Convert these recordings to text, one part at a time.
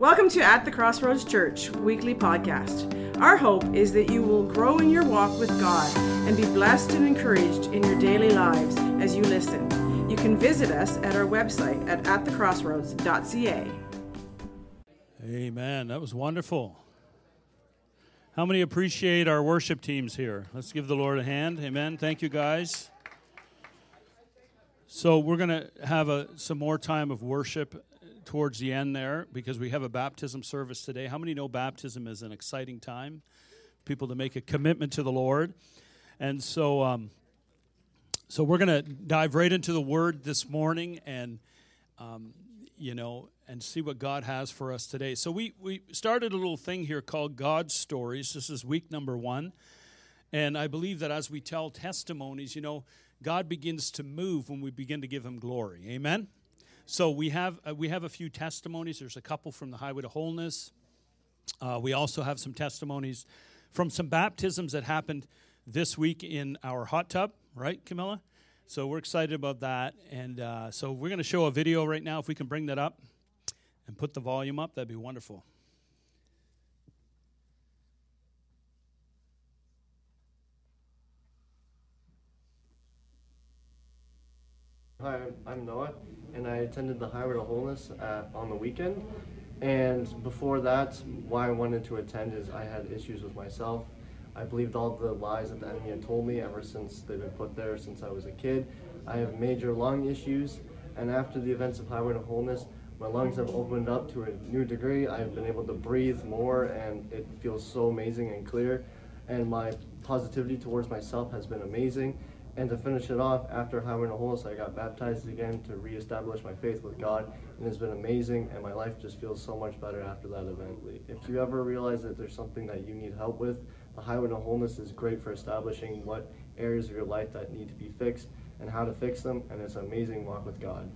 Welcome to At the Crossroads Church weekly podcast. Our hope is that you will grow in your walk with God and be blessed and encouraged in your daily lives as you listen. You can visit us at our website at atthecrossroads.ca. Amen. That was wonderful. How many appreciate our worship teams here? Let's give the Lord a hand. Amen. Thank you, guys. So, we're going to have a, some more time of worship towards the end there because we have a baptism service today. How many know baptism is an exciting time? People to make a commitment to the Lord. And so, um, so we're going to dive right into the Word this morning and, um, you know, and see what God has for us today. So we, we started a little thing here called God's Stories. This is week number one. And I believe that as we tell testimonies, you know, God begins to move when we begin to give him glory. Amen? So we have uh, we have a few testimonies. There's a couple from the Highway to Wholeness. Uh, we also have some testimonies from some baptisms that happened this week in our hot tub, right, Camilla? So we're excited about that, and uh, so we're going to show a video right now. If we can bring that up and put the volume up, that'd be wonderful. Hi, I'm Noah, and I attended the Highway to Wholeness at, on the weekend. And before that, why I wanted to attend is I had issues with myself. I believed all the lies that the enemy had told me ever since they've been put there since I was a kid. I have major lung issues, and after the events of Highway to Wholeness, my lungs have opened up to a new degree. I have been able to breathe more, and it feels so amazing and clear. And my positivity towards myself has been amazing and to finish it off, after Highway to Wholeness, I got baptized again to reestablish my faith with God, and it's been amazing, and my life just feels so much better after that event. If you ever realize that there's something that you need help with, the Highway to Wholeness is great for establishing what areas of your life that need to be fixed and how to fix them, and it's an amazing walk with God.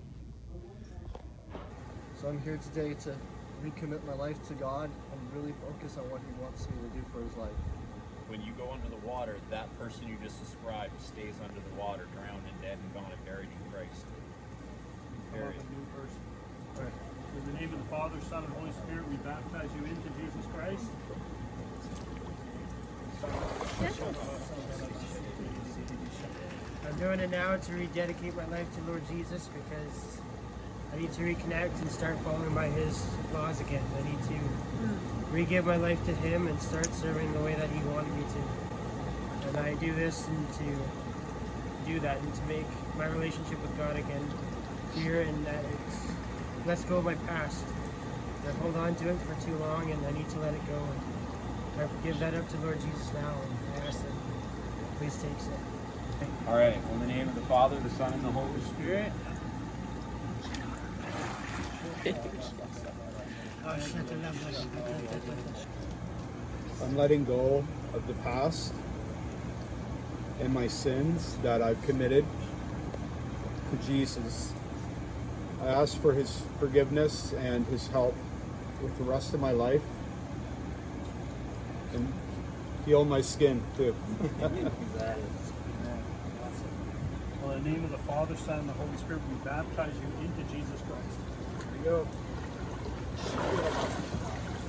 So I'm here today to recommit my life to God and really focus on what He wants me to do for His life when you go under the water, that person you just described stays under the water, drowned and dead and gone and buried in Christ. Period. A new person. Right. In the name of the Father, Son, and Holy Spirit, we baptize you into Jesus Christ. I'm doing it now to rededicate my life to Lord Jesus because I need to reconnect and start following by His laws again. I need to re-give my life to Him and start serving the way that He wanted me to. And I do this and to do that and to make my relationship with God again clear and that it's let's go of my past. I hold on to it for too long and I need to let it go. And I give that up to Lord Jesus now and I ask that please take it. All right. Well, in the name of the Father, the Son, and the Holy Spirit. I'm letting go of the past and my sins that I've committed to Jesus. I ask for his forgiveness and his help with the rest of my life and heal my skin too. well, in the name of the Father, Son, and the Holy Spirit, we baptize you into Jesus Christ. Here we go.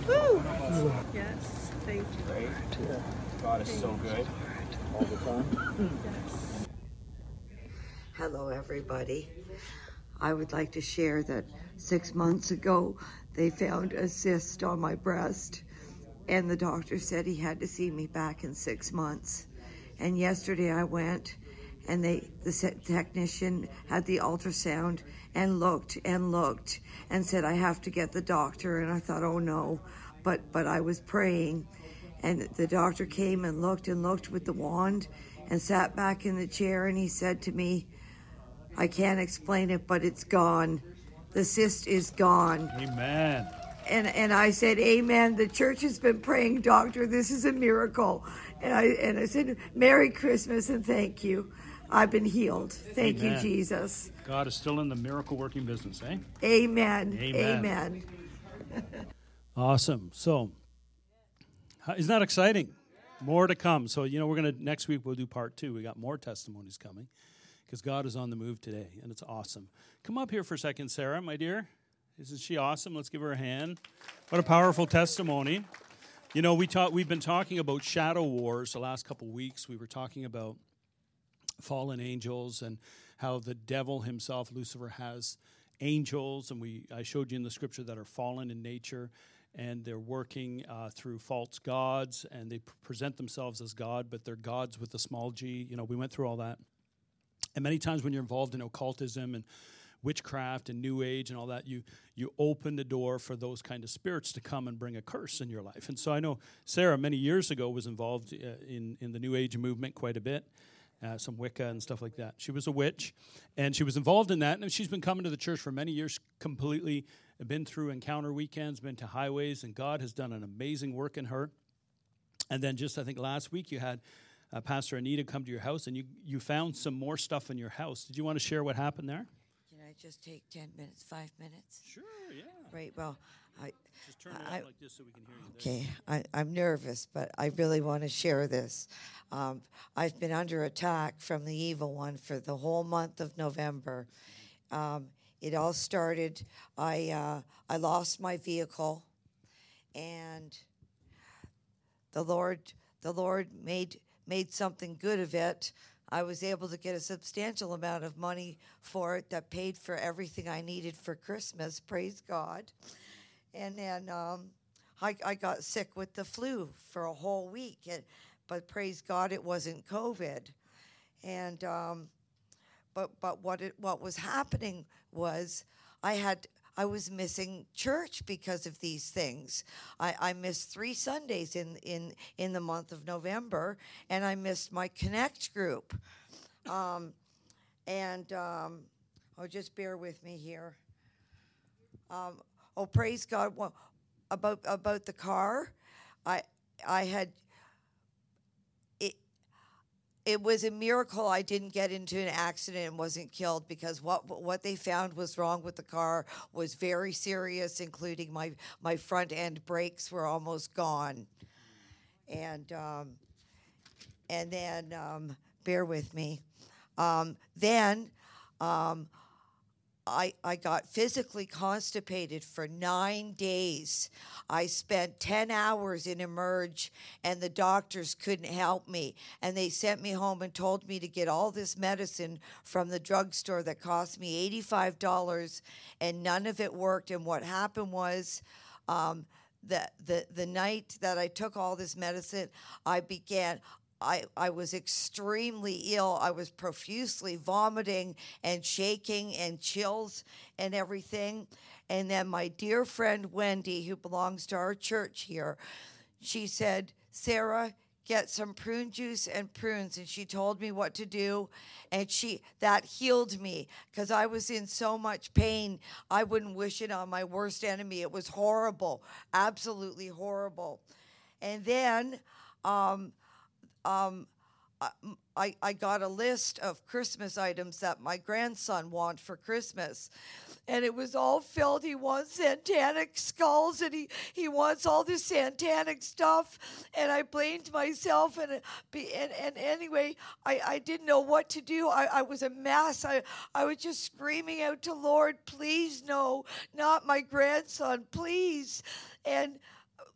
Woo! Yes, thank you. Yeah. God is so good all the time. yes. Hello, everybody. I would like to share that six months ago they found a cyst on my breast, and the doctor said he had to see me back in six months. And yesterday I went, and they the technician had the ultrasound and looked and looked and said I have to get the doctor. And I thought oh no. But but I was praying. And the doctor came and looked and looked with the wand and sat back in the chair. And he said to me I can't explain it but it's gone. The cyst is gone. Amen. And and I said amen. The church has been praying doctor this is a miracle. And I and I said merry christmas and thank you I've been healed. Thank Amen. you, Jesus. God is still in the miracle working business, eh? Amen. Amen. Amen. awesome. So, isn't that exciting? More to come. So, you know, we're going to, next week, we'll do part two. We got more testimonies coming because God is on the move today, and it's awesome. Come up here for a second, Sarah, my dear. Isn't she awesome? Let's give her a hand. What a powerful testimony. You know, we talk, we've been talking about shadow wars the last couple weeks. We were talking about fallen angels and how the devil himself, Lucifer, has angels, and we I showed you in the scripture that are fallen in nature, and they're working uh, through false gods, and they present themselves as God, but they're gods with a small g. You know, we went through all that, and many times when you're involved in occultism and witchcraft and new age and all that you you open the door for those kind of spirits to come and bring a curse in your life. And so i know sarah many years ago was involved uh, in in the new age movement quite a bit uh, some Wicca and stuff like that. She was a witch, and she was involved in that. And she's been coming to the church for many years, completely been through encounter weekends, been to highways, and God has done an amazing work in her. And then just I think last week you had uh, Pastor Anita come to your house, and you you found some more stuff in your house. Did you want to share what happened there? Can I just take 10 minutes, five minutes? Sure, yeah. Right, well, I, Just turn it I- like this so we can hear you. Okay, I, I'm nervous, but I really want to share this. Um, I've been under attack from the evil one for the whole month of November. Um, it all started. I uh, I lost my vehicle, and the Lord the Lord made made something good of it. I was able to get a substantial amount of money for it that paid for everything I needed for Christmas. Praise God. And then um, I, I got sick with the flu for a whole week, and, but praise God, it wasn't COVID. And um, but but what it what was happening was I had I was missing church because of these things. I, I missed three Sundays in, in in the month of November, and I missed my Connect group. Um, and um, oh, just bear with me here. Um, oh, praise God! Well, about about the car, I I had it. It was a miracle I didn't get into an accident and wasn't killed because what what they found was wrong with the car was very serious, including my my front end brakes were almost gone, and um, and then um, bear with me. Um, then um, I, I got physically constipated for nine days. I spent 10 hours in Emerge, and the doctors couldn't help me. And they sent me home and told me to get all this medicine from the drugstore that cost me $85, and none of it worked. And what happened was, um, the, the, the night that I took all this medicine, I began, I, I was extremely ill. I was profusely vomiting and shaking and chills and everything. And then my dear friend Wendy, who belongs to our church here, she said, Sarah, get some prune juice and prunes. And she told me what to do. And she that healed me because i was in so much pain. I wouldn't wish it on my worst enemy. It was horrible absolutely horrible. And then um, um, I- I, got a list of Christmas items that my grandson wants for Christmas. And it was all filled. He wants satanic skulls and he, he wants all this satanic stuff. And I blamed myself. And, and, and anyway, I, I didn't know what to do. I, I was a mess. I, I was just screaming out to Lord, please, no, not my grandson, please. And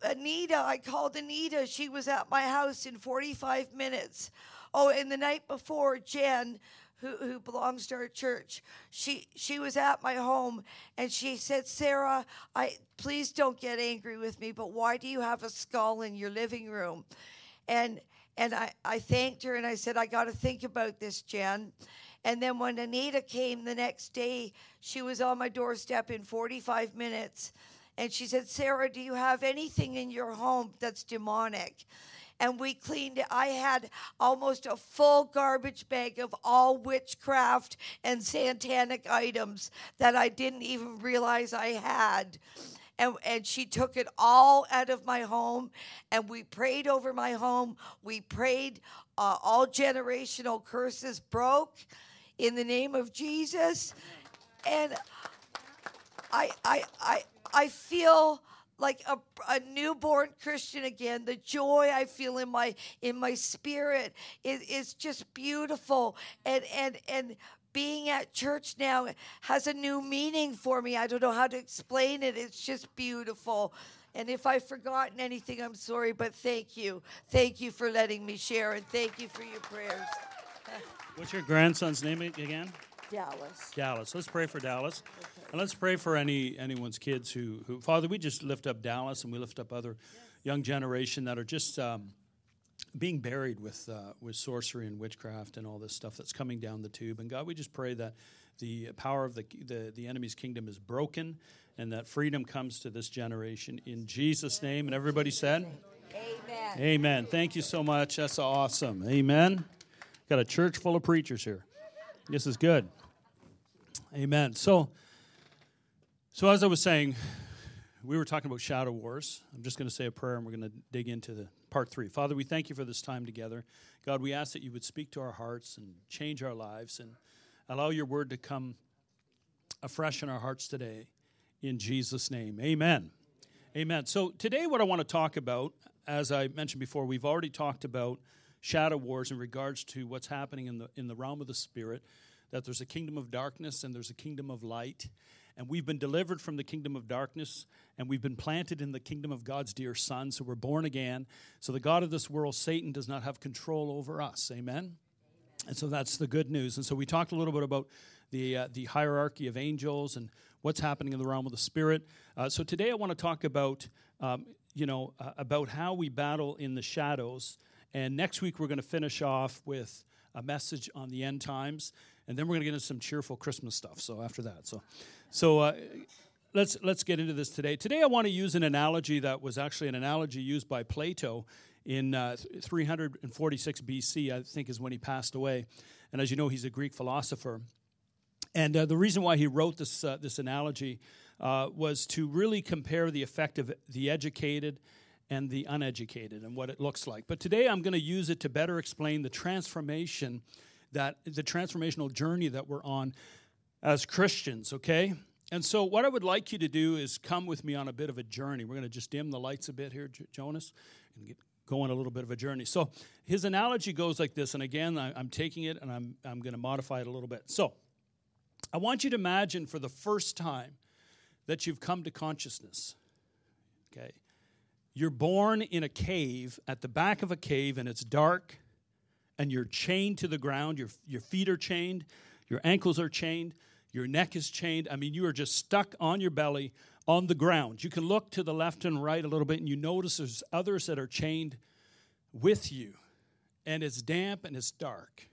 Anita, I called Anita. She was at my house in 45 minutes. Oh, and the night before, Jen, who, who belongs to our church, she she was at my home and she said, Sarah, I please don't get angry with me, but why do you have a skull in your living room? And and I, I thanked her and I said, I got to think about this, Jen. And then when Anita came the next day, she was on my doorstep in 45 minutes. And she said, Sarah, do you have anything in your home that's demonic? And we cleaned it. I had almost a full garbage bag of all witchcraft and satanic items that I didn't even realize I had. And, and she took it all out of my home and we prayed over my home we prayed uh, all generational curses broke in the name of jesus and I, I, I, I feel like a, a newborn Christian again. The joy I feel in my in my spirit is, is just beautiful, and and and being at church now has a new meaning for me. I don't know how to explain it. It's just beautiful. And if I've forgotten anything, I'm sorry, but thank you. Thank you for letting me share, and thank you for your prayers. What's your grandson's name again? Dallas. Dallas. Let's pray for Dallas. And let's pray for any anyone's kids who, who Father, we just lift up Dallas and we lift up other young generation that are just um, being buried with uh, with sorcery and witchcraft and all this stuff that's coming down the tube. And God, we just pray that the power of the, the, the enemy's kingdom is broken and that freedom comes to this generation in Jesus' name. And everybody said, Amen. Amen. Thank you so much. That's awesome. Amen. Got a church full of preachers here. This is good. Amen. So, so as I was saying, we were talking about shadow wars. I'm just going to say a prayer and we're going to dig into the part three. Father, we thank you for this time together. God, we ask that you would speak to our hearts and change our lives and allow your word to come afresh in our hearts today. In Jesus' name, amen. Amen. So, today, what I want to talk about, as I mentioned before, we've already talked about shadow wars in regards to what's happening in the, in the realm of the spirit, that there's a kingdom of darkness and there's a kingdom of light. And we've been delivered from the kingdom of darkness and we've been planted in the kingdom of God's dear Son. So we're born again. So the God of this world, Satan, does not have control over us. Amen? And so that's the good news. And so we talked a little bit about the, uh, the hierarchy of angels and what's happening in the realm of the spirit. Uh, so today I want to talk about, um, you know, uh, about how we battle in the shadows. And next week we're going to finish off with a message on the end times, and then we're going to get into some cheerful Christmas stuff. So after that, so so uh, let's let's get into this today. Today I want to use an analogy that was actually an analogy used by Plato in uh, 346 BC. I think is when he passed away, and as you know, he's a Greek philosopher. And uh, the reason why he wrote this uh, this analogy uh, was to really compare the effect of the educated and the uneducated and what it looks like. But today I'm going to use it to better explain the transformation that the transformational journey that we're on as Christians, okay? And so what I would like you to do is come with me on a bit of a journey. We're going to just dim the lights a bit here, Jonas, and get going a little bit of a journey. So his analogy goes like this, and again, I, am taking it and I'm, I'm going to modify it a little bit. So I want you to imagine for the first time that you've come to consciousness, okay? You're born in a cave, at the back of a cave, and it's dark, and you're chained to the ground. Your, your feet are chained, your ankles are chained, your neck is chained. I mean, you are just stuck on your belly on the ground. You can look to the left and right a little bit, and you notice there's others that are chained with you, and it's damp and it's dark.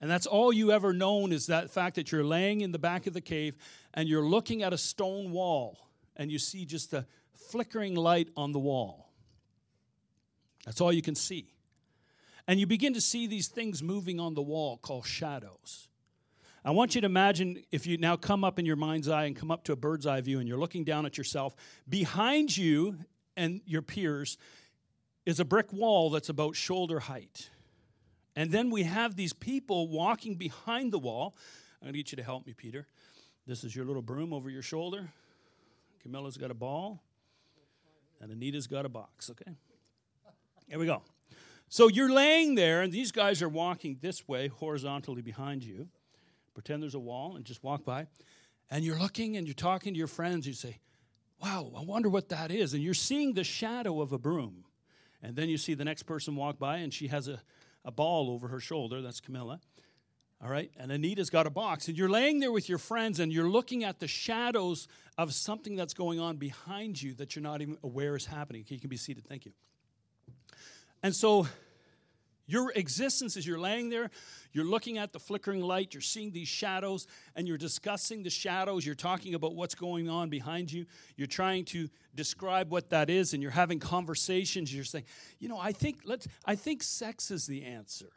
And that's all you ever known is that fact that you're laying in the back of the cave and you're looking at a stone wall and you see just a flickering light on the wall. That's all you can see. And you begin to see these things moving on the wall called shadows. I want you to imagine if you now come up in your mind's eye and come up to a bird's eye view and you're looking down at yourself, behind you and your peers is a brick wall that's about shoulder height. And then we have these people walking behind the wall. I'm going to get you to help me, Peter. This is your little broom over your shoulder. Camilla's got a ball. And Anita's got a box, okay? Here we go. So you're laying there, and these guys are walking this way horizontally behind you. Pretend there's a wall and just walk by. And you're looking and you're talking to your friends. You say, Wow, I wonder what that is. And you're seeing the shadow of a broom. And then you see the next person walk by, and she has a, a ball over her shoulder. That's Camilla. All right. And Anita's got a box. And you're laying there with your friends and you're looking at the shadows of something that's going on behind you that you're not even aware is happening. You can be seated. Thank you. And so your existence as you're laying there, you're looking at the flickering light, you're seeing these shadows, and you're discussing the shadows. You're talking about what's going on behind you. You're trying to describe what that is, and you're having conversations. You're saying, you know, I think let's I think sex is the answer.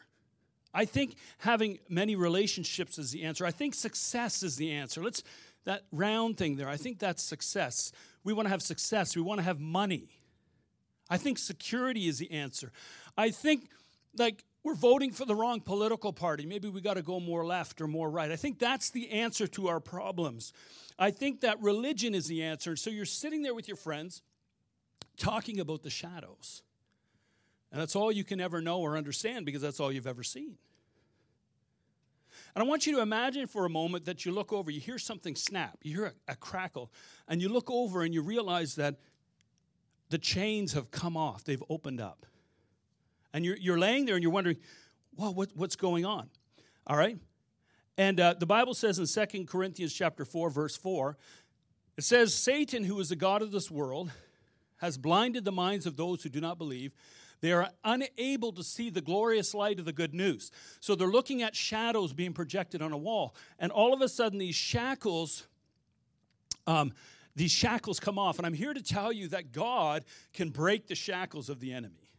I think having many relationships is the answer. I think success is the answer. Let's that round thing there. I think that's success. We want to have success. We want to have money. I think security is the answer. I think like we're voting for the wrong political party. Maybe we got to go more left or more right. I think that's the answer to our problems. I think that religion is the answer. So you're sitting there with your friends talking about the shadows. And that's all you can ever know or understand because that's all you've ever seen. And I want you to imagine for a moment that you look over, you hear something snap, you hear a, a crackle, and you look over and you realize that the chains have come off, they've opened up. And you're, you're laying there and you're wondering, well, what, what's going on? All right? And uh, the Bible says in 2 Corinthians chapter 4, verse 4, it says, Satan, who is the God of this world, has blinded the minds of those who do not believe. They are unable to see the glorious light of the good news. So they're looking at shadows being projected on a wall. And all of a sudden, these shackles, um, these shackles come off. And I'm here to tell you that God can break the shackles of the enemy.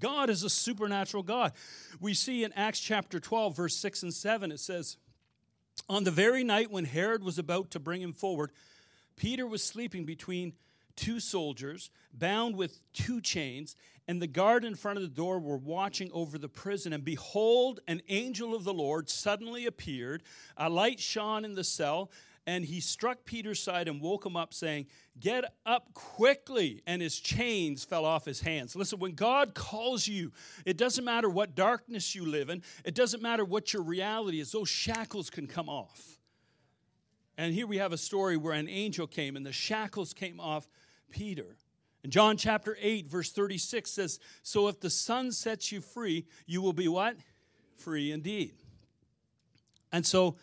God is a supernatural God. We see in Acts chapter 12, verse 6 and 7, it says, On the very night when Herod was about to bring him forward, Peter was sleeping between two soldiers, bound with two chains, and the guard in front of the door were watching over the prison. And behold, an angel of the Lord suddenly appeared. A light shone in the cell, and he struck Peter's side and woke him up, saying, Get up quickly. And his chains fell off his hands. Listen, when God calls you, it doesn't matter what darkness you live in, it doesn't matter what your reality is, those shackles can come off. And here we have a story where an angel came and the shackles came off Peter. And John chapter 8, verse 36 says, So if the Son sets you free, you will be what? Free indeed. And so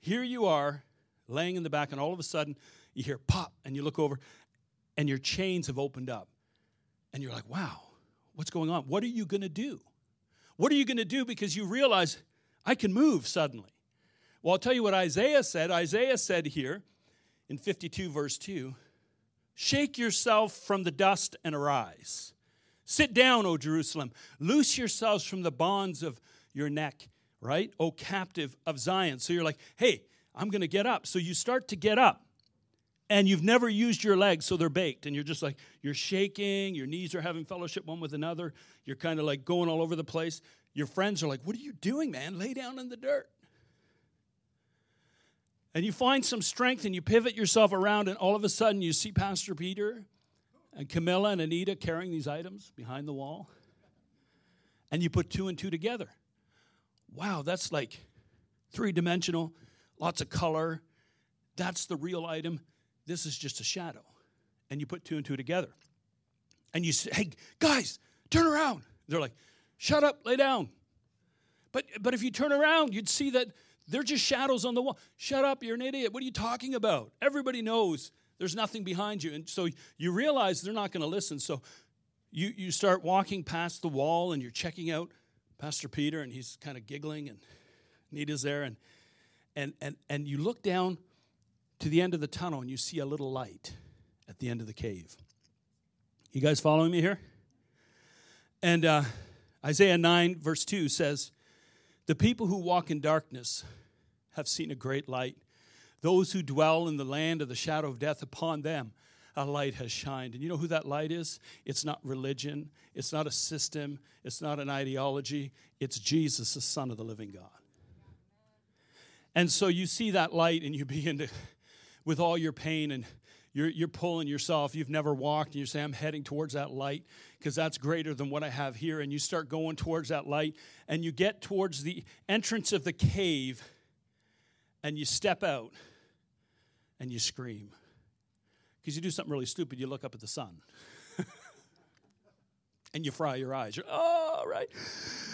here you are laying in the back, and all of a sudden you hear pop, and you look over, and your chains have opened up. And you're like, wow, what's going on? What are you going to do? What are you going to do? Because you realize I can move suddenly. Well, I'll tell you what Isaiah said. Isaiah said here in 52, verse 2 Shake yourself from the dust and arise. Sit down, O Jerusalem. Loose yourselves from the bonds of your neck, right? O captive of Zion. So you're like, hey, I'm going to get up. So you start to get up and you've never used your legs, so they're baked. And you're just like, you're shaking, your knees are having fellowship one with another. You're kind of like going all over the place. Your friends are like, what are you doing, man? Lay down in the dirt. And you find some strength and you pivot yourself around, and all of a sudden you see Pastor Peter and Camilla and Anita carrying these items behind the wall. And you put two and two together. Wow, that's like three dimensional, lots of color. That's the real item. This is just a shadow. And you put two and two together. And you say, hey, guys, turn around. They're like, shut up, lay down. But, but if you turn around, you'd see that they're just shadows on the wall. Shut up, you're an idiot. What are you talking about? Everybody knows there's nothing behind you. And so you realize they're not going to listen. So you, you start walking past the wall and you're checking out Pastor Peter, and he's kind of giggling, and Nita's there. And, and, and, and you look down to the end of the tunnel and you see a little light at the end of the cave. You guys following me here? And uh, Isaiah 9, verse 2 says, the people who walk in darkness have seen a great light. Those who dwell in the land of the shadow of death, upon them a light has shined. And you know who that light is? It's not religion, it's not a system, it's not an ideology. It's Jesus, the Son of the living God. And so you see that light and you begin to, with all your pain and you're, you're pulling yourself. You've never walked, and you say, I'm heading towards that light because that's greater than what I have here. And you start going towards that light, and you get towards the entrance of the cave, and you step out and you scream. Because you do something really stupid, you look up at the sun. And you fry your eyes. You're, oh, right.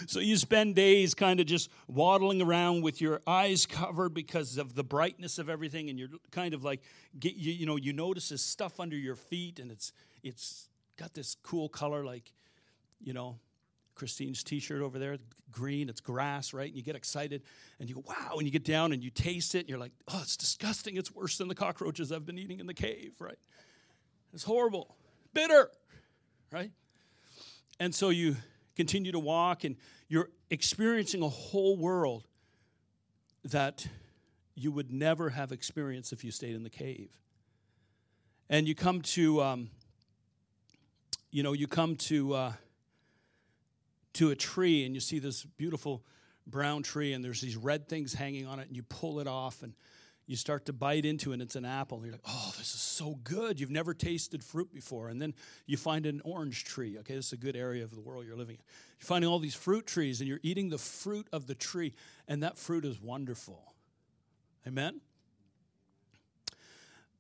So you spend days kind of just waddling around with your eyes covered because of the brightness of everything, and you're kind of like, get, you, you know, you notice this stuff under your feet, and it's it's got this cool color, like, you know, Christine's T-shirt over there, green. It's grass, right? And you get excited, and you go, wow! And you get down and you taste it, and you're like, oh, it's disgusting. It's worse than the cockroaches I've been eating in the cave, right? It's horrible, bitter, right? And so you continue to walk and you're experiencing a whole world that you would never have experienced if you stayed in the cave. And you come to, um, you know, you come to, uh, to a tree and you see this beautiful brown tree and there's these red things hanging on it and you pull it off and you start to bite into it and it's an apple and you're like oh this is so good. You've never tasted fruit before. And then you find an orange tree okay? This is a good area of the world you're living in. You're finding all these fruit trees and you're eating the fruit of the tree and that fruit is wonderful. Amen?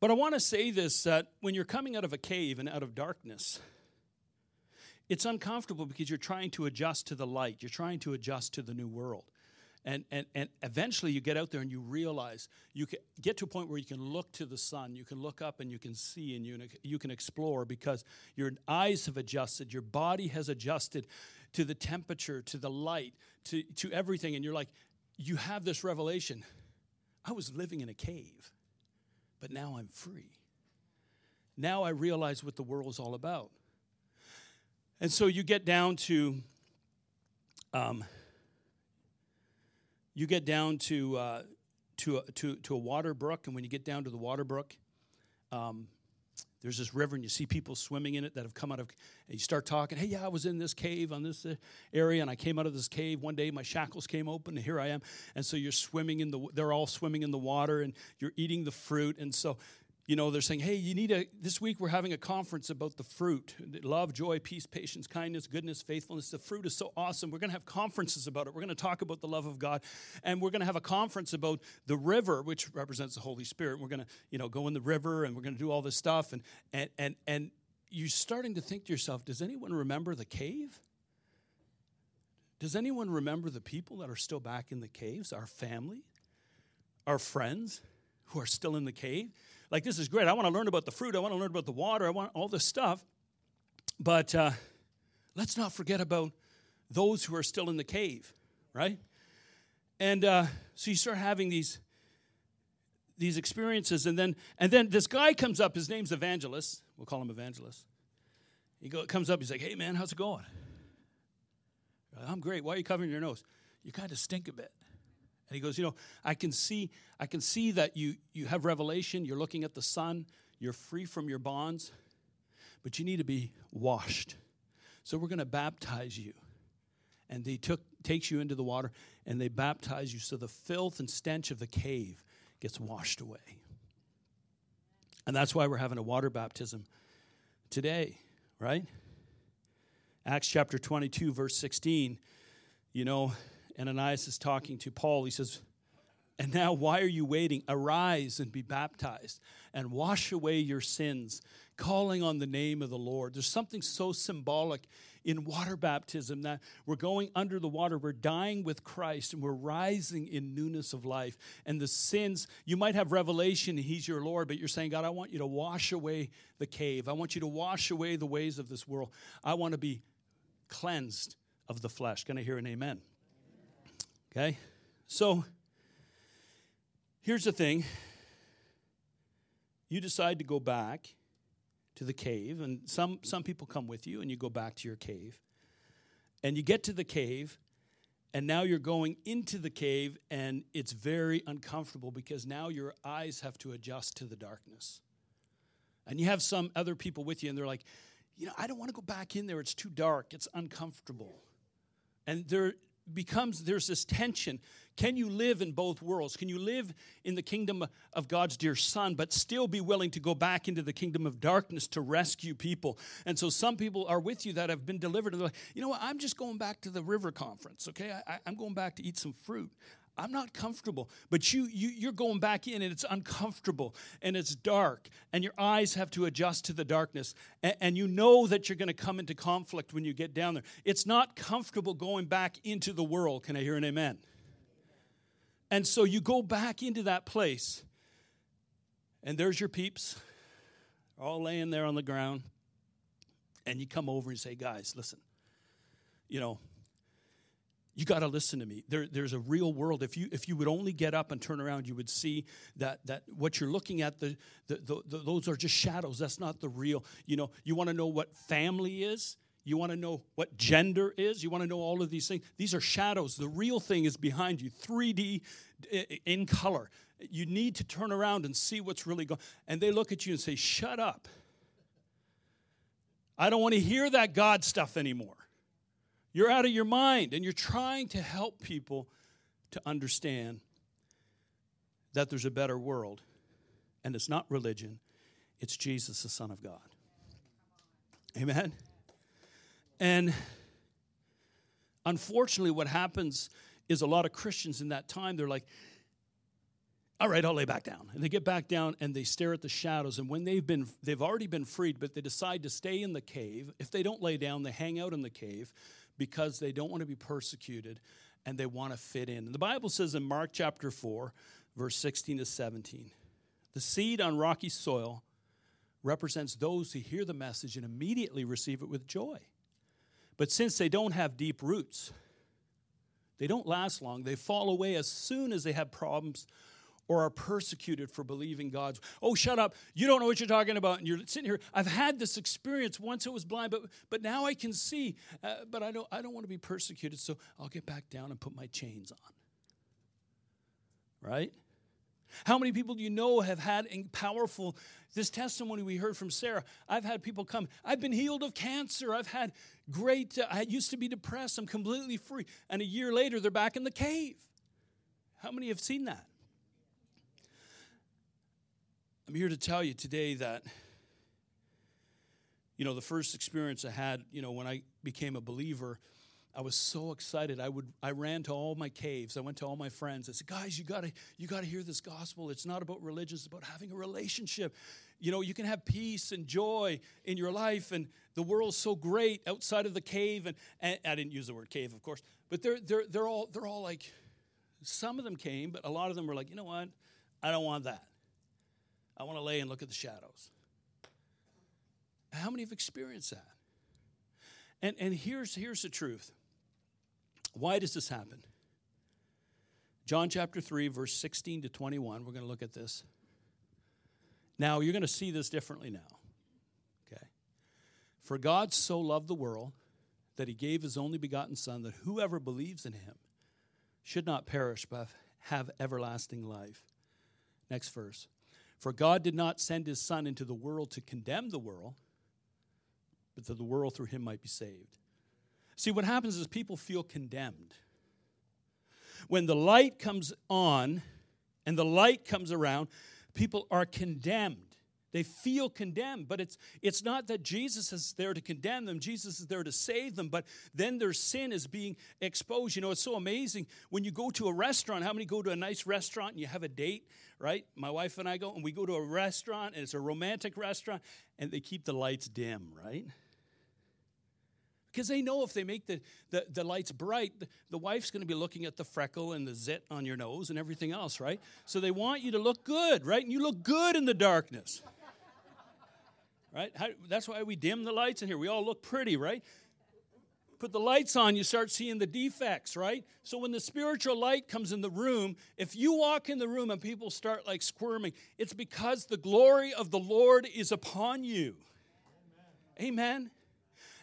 But i want to say this that when you're coming out of a cave and out of darkness it's uncomfortable because you're trying to adjust to the light. You're trying to adjust to the new world and, and, and eventually you get out there and you realize you get to a point where you can look to the sun, you can look up and you can see and you, you can explore because your eyes have adjusted, your body has adjusted to the temperature, to the light, to, to everything. And you're like, you have this revelation. I was living in a cave, but now I'm free. Now I realize what the world is all about. And so you get down to um, you get down to, uh, to, a, to, to a water brook, and when you get down to the water brook, um, there's this river, and you see people swimming in it that have come out of. And you start talking, hey, yeah, I was in this cave on this uh, area, and I came out of this cave one day. My shackles came open, and here I am. And so you're swimming in the. They're all swimming in the water, and you're eating the fruit. And so you know, they're saying, hey, you need a, this week we're having a conference about the fruit love, joy, peace, patience, kindness, goodness, faithfulness. The fruit is so awesome. We're going to have conferences about it. We're going to talk about the love of God. And we're going to have a conference about the river, which represents the Holy Spirit. We're going to, you know, go in the river and we're going to do all this stuff. And, and, and, and you're starting to think to yourself, does anyone remember the cave? Does anyone remember the people that are still back in the caves? Our family? Our friends who are still in the cave? Like this is great. I want to learn about the fruit. I want to learn about the water. I want all this stuff. But uh, let's not forget about those who are still in the cave, right? And uh, so you start having these these experiences, and then and then this guy comes up. His name's Evangelist. We'll call him Evangelist. He go, comes up. He's like, "Hey, man, how's it going?" I'm great. Why are you covering your nose? You kind of stink a bit. And he goes, you know, I can see, I can see that you you have revelation, you're looking at the sun, you're free from your bonds, but you need to be washed. So we're going to baptize you. And they took takes you into the water and they baptize you so the filth and stench of the cave gets washed away. And that's why we're having a water baptism today, right? Acts chapter 22 verse 16, you know, Ananias is talking to Paul. He says, And now, why are you waiting? Arise and be baptized and wash away your sins, calling on the name of the Lord. There's something so symbolic in water baptism that we're going under the water, we're dying with Christ, and we're rising in newness of life. And the sins, you might have revelation, He's your Lord, but you're saying, God, I want you to wash away the cave. I want you to wash away the ways of this world. I want to be cleansed of the flesh. Can I hear an amen? Okay? So, here's the thing you decide to go back to the cave, and some, some people come with you, and you go back to your cave. And you get to the cave, and now you're going into the cave, and it's very uncomfortable because now your eyes have to adjust to the darkness. And you have some other people with you, and they're like, you know, I don't want to go back in there. It's too dark. It's uncomfortable. And they're becomes there's this tension. Can you live in both worlds? Can you live in the kingdom of God's dear Son, but still be willing to go back into the kingdom of darkness to rescue people? And so some people are with you that have been delivered, and they're like, you know what? I'm just going back to the river conference, okay? I, am going back to eat some fruit. I'm not comfortable. But you, you, you're going back in and it's uncomfortable and it's dark and your eyes have to adjust to the darkness. And, and you know that you're going to come into conflict when you get down there. It's not comfortable going back into the world. Can I hear an amen? And so you go back into that place and there's your peeps all laying there on the ground. And you come over and say, guys, listen, you know, you got to listen to me. There, there's a real world. If you if you would only get up and turn around you would see that that what you're looking at the, the, the, the those are just shadows. That's not the real you know you want to know what family is. You want to know what gender is. You want to know all of these things. These are shadows. The real thing is behind you 3d in color. You need to turn around and see what's really going and they look at you and say shut up. I don't want to hear that god stuff anymore you're out of your mind and you're trying to help people to understand that there's a better world, and it's not religion, it's Jesus, the Son of God. Amen? And unfortunately, what happens is a lot of Christians in that time, they're like, all right, I'll lay back down. And they get back down and they stare at the shadows. And when they've been, they've already been freed, but they decide to stay in the cave. If they don't lay down, they hang out in the cave because they don't want to be persecuted and they want to fit in. The Bible says in Mark chapter 4, verse 16 to 17, the seed on rocky soil represents those who hear the message and immediately receive it with joy. But since they don't have deep roots, they don't last long. They fall away as soon as they have problems or are persecuted for believing God's. Oh, shut up. You don't know what you're talking about. And you're sitting here. I've had this experience. Once it was blind, but, but now I can see. Uh, but I don't, I don't want to be persecuted, so I'll get back down and put my chains on. Right? How many people do you know have had powerful, this testimony we heard from Sarah? I've had people come, I've been healed of cancer. I've had great, uh, I used to be depressed. I'm completely free. And a year later, they're back in the cave. How many have seen that? I'm here to tell you today that, you know, the first experience I had, you know, when I became a believer, I was so excited. I would I ran to all my caves. I went to all my friends. I said, "Guys, you got to you got to hear this gospel. It's not about religion, it's about having a relationship. You know, you can have peace and joy in your life and the world's so great outside of the cave and, and I didn't use the word cave, of course, but they're they're they're all they're all like some of them came, but a lot of them were like, "You know what? I don't want that. I want to lay and look at the shadows. How many have experienced that? And, and here's, here's the truth. Why does this happen? John chapter 3, verse 16 to 21. We're going to look at this. Now, you're going to see this differently now. Okay? For God so loved the world that he gave his only begotten Son, that whoever believes in him should not perish but have everlasting life. Next verse. For God did not send his Son into the world to condemn the world, but that the world through him might be saved. See, what happens is people feel condemned. When the light comes on and the light comes around, people are condemned. They feel condemned, but it's, it's not that Jesus is there to condemn them. Jesus is there to save them, but then their sin is being exposed. You know, it's so amazing when you go to a restaurant. How many go to a nice restaurant and you have a date, right? My wife and I go, and we go to a restaurant, and it's a romantic restaurant, and they keep the lights dim, right? Because they know if they make the, the, the lights bright, the, the wife's going to be looking at the freckle and the zit on your nose and everything else, right? So they want you to look good, right? And you look good in the darkness right? How, that's why we dim the lights in here. We all look pretty, right? Put the lights on, you start seeing the defects, right? So when the spiritual light comes in the room, if you walk in the room and people start like squirming, it's because the glory of the Lord is upon you. Amen. Amen.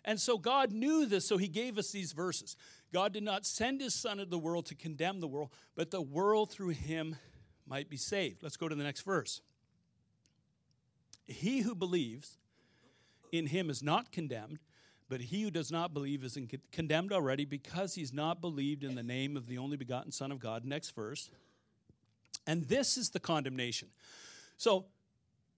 And so God knew this, so He gave us these verses. God did not send His Son into the world to condemn the world, but the world through Him might be saved. Let's go to the next verse. He who believes in him is not condemned, but he who does not believe is condemned already because he's not believed in the name of the only begotten Son of God. Next verse. And this is the condemnation. So,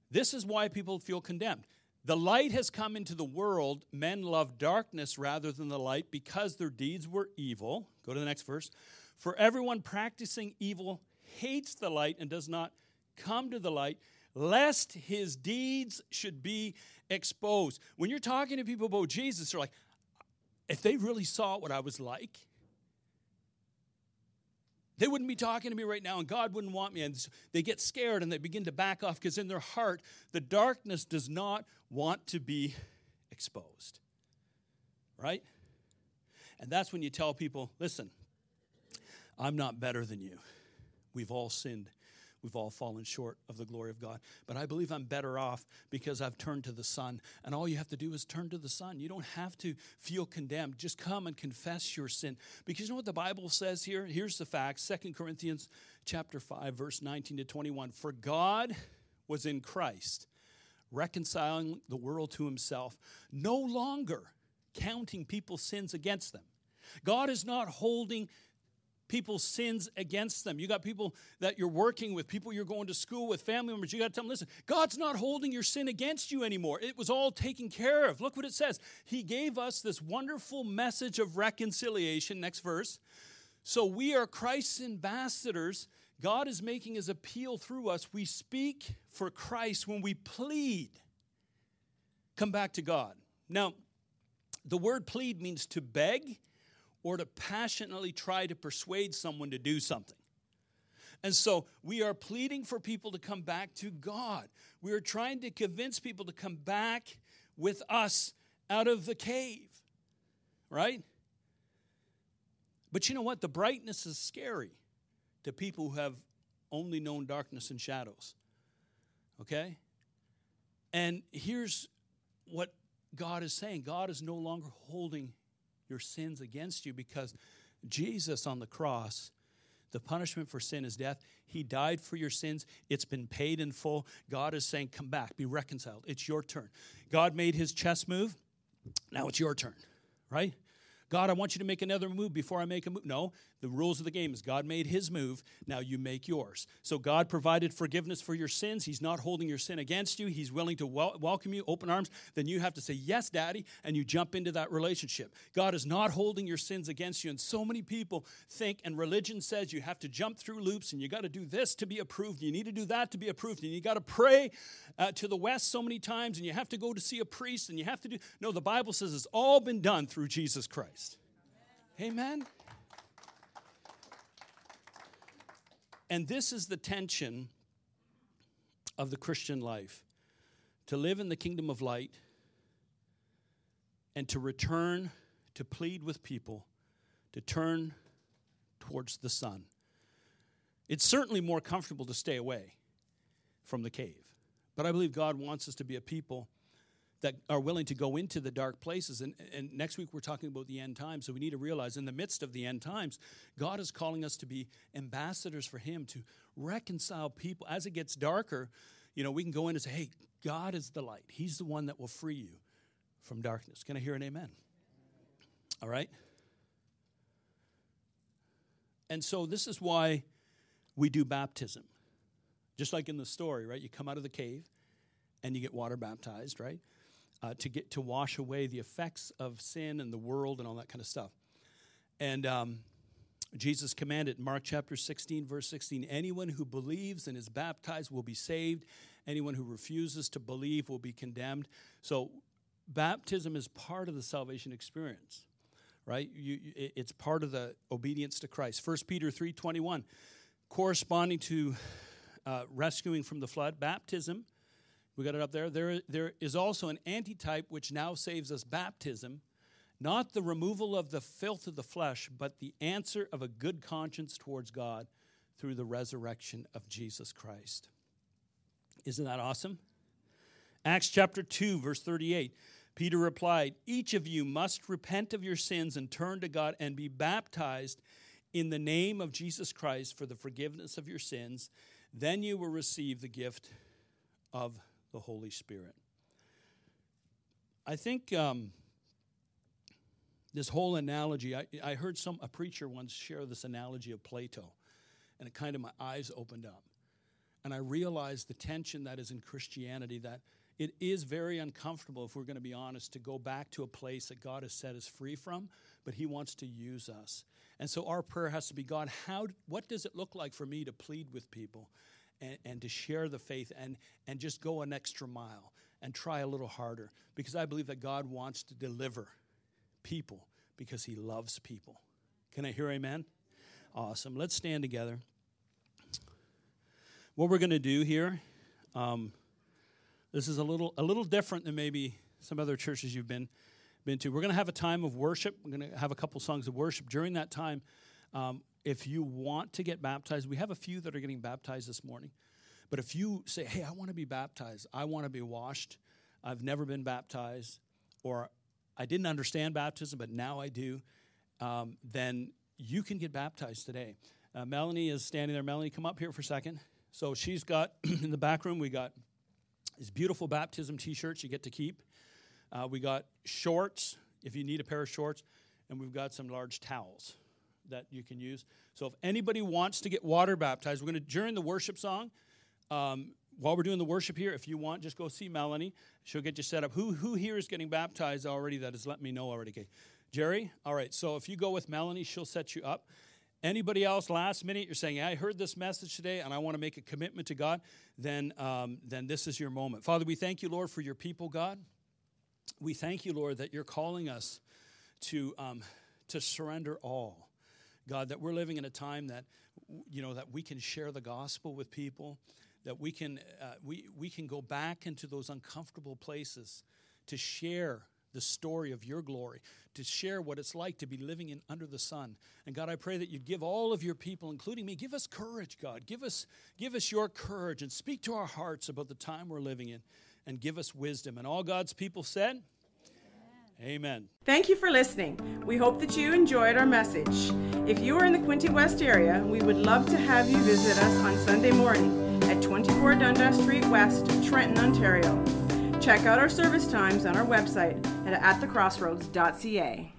this is why people feel condemned. The light has come into the world. Men love darkness rather than the light because their deeds were evil. Go to the next verse. For everyone practicing evil hates the light and does not come to the light lest his deeds should be exposed. When you're talking to people about Jesus, they're like, if they really saw what I was like, they wouldn't be talking to me right now, and God wouldn't want me. And they get scared and they begin to back off because in their heart, the darkness does not want to be exposed. Right? And that's when you tell people listen, I'm not better than you. We've all sinned We've all fallen short of the glory of God. But I believe I'm better off because I've turned to the Son. And all you have to do is turn to the Son. You don't have to feel condemned. Just come and confess your sin. Because you know what the Bible says here? Here's the fact Second Corinthians chapter 5, verse 19 to 21. For God was in Christ, reconciling the world to himself, no longer counting people's sins against them. God is not holding people's sins against them. You got people that you're working with, people you're going to school with, family members. You got to tell them, listen, God's not holding your sin against you anymore. It was all taken care of. Look what it says. He gave us this wonderful message of reconciliation. Next verse. So we are Christ's ambassadors. God is making his appeal through us. We speak for Christ when we plead. Come back to God. Now, the word plead means to beg or to passionately try to persuade someone to do something. And so we are pleading for people to come back to God. We are trying to convince people to come back with us out of the cave, right? But you know what? The brightness is scary to people who have only known darkness and shadows. Okay? And here's what God is saying God is no longer holding your sins against you because Jesus on the cross, the punishment for sin is death. He died for your sins. It's been paid in full. God is saying, Come back, be reconciled. It's your turn. God made his chess move. Now it's your turn, right? God, I want you to make another move before I make a move. No, the rules of the game is God made his move, now you make yours. So God provided forgiveness for your sins. He's not holding your sin against you. He's willing to wel- welcome you, open arms. Then you have to say, Yes, Daddy, and you jump into that relationship. God is not holding your sins against you. And so many people think, and religion says you have to jump through loops and you got to do this to be approved. You need to do that to be approved. And you got to pray uh, to the West so many times and you have to go to see a priest and you have to do. No, the Bible says it's all been done through Jesus Christ. Amen. And this is the tension of the Christian life to live in the kingdom of light and to return to plead with people to turn towards the sun. It's certainly more comfortable to stay away from the cave, but I believe God wants us to be a people that are willing to go into the dark places. And, and next week we're talking about the end times. So we need to realize in the midst of the end times, God is calling us to be ambassadors for Him, to reconcile people. As it gets darker, you know, we can go in and say, hey, God is the light. He's the one that will free you from darkness. Can I hear an amen? All right? And so this is why we do baptism. Just like in the story, right? You come out of the cave and you get water baptized, right? Uh, to get to wash away the effects of sin and the world and all that kind of stuff. And um, Jesus commanded, Mark chapter 16, verse 16, anyone who believes and is baptized will be saved. Anyone who refuses to believe will be condemned. So, baptism is part of the salvation experience, right? You, it's part of the obedience to Christ. 1 Peter 3.21, corresponding to uh, rescuing from the flood, baptism we got it up there. There, there is also an antitype which now saves us baptism, not the removal of the filth of the flesh, but the answer of a good conscience towards God through the resurrection of Jesus Christ. Isn't that awesome? Acts chapter 2, verse 38. Peter replied, Each of you must repent of your sins and turn to God and be baptized in the name of Jesus Christ for the forgiveness of your sins. Then you will receive the gift of the Holy Spirit. I think um, this whole analogy, I, I heard some a preacher once share this analogy of Plato, and it kind of my eyes opened up. And I realized the tension that is in Christianity that it is very uncomfortable, if we're going to be honest, to go back to a place that God has set us free from, but He wants to use us. And so our prayer has to be God, how, what does it look like for me to plead with people? And, and to share the faith and, and just go an extra mile and try a little harder because I believe that God wants to deliver people because He loves people. Can I hear amen? Awesome. Let's stand together. What we're going to do here, um, this is a little a little different than maybe some other churches you've been been to. We're going to have a time of worship. We're going to have a couple songs of worship. During that time, um, if you want to get baptized, we have a few that are getting baptized this morning. But if you say, hey, I want to be baptized, I want to be washed, I've never been baptized, or I didn't understand baptism, but now I do, um, then you can get baptized today. Uh, Melanie is standing there. Melanie, come up here for a second. So she's got, in the back room, we got these beautiful baptism t shirts you get to keep. Uh, we got shorts, if you need a pair of shorts, and we've got some large towels that you can use. So if anybody wants to get water baptized, we're going to during the worship song. Um, while we're doing the worship here, if you want, just go see Melanie. She'll get you set up. Who who here is getting baptized already? That has let me know already. Okay, Jerry. All right. So if you go with Melanie, she'll set you up. Anybody else last minute, you're saying, I heard this message today and I want to make a commitment to God, then, um, then this is your moment. Father, we thank you, Lord, for your people, God. We thank you, Lord, that you're calling us to, um, to surrender all. God, that we're living in a time that, you know, that we can share the gospel with people, that we can, uh, we, we can go back into those uncomfortable places to share the story of your glory, to share what it's like to be living in under the sun. And God, I pray that you'd give all of your people, including me, give us courage, God. Give us, give us your courage and speak to our hearts about the time we're living in and give us wisdom. And all God's people said, Amen. Thank you for listening. We hope that you enjoyed our message. If you are in the Quinte West area, we would love to have you visit us on Sunday morning at 24 Dundas Street West, Trenton, Ontario. Check out our service times on our website at atthecrossroads.ca.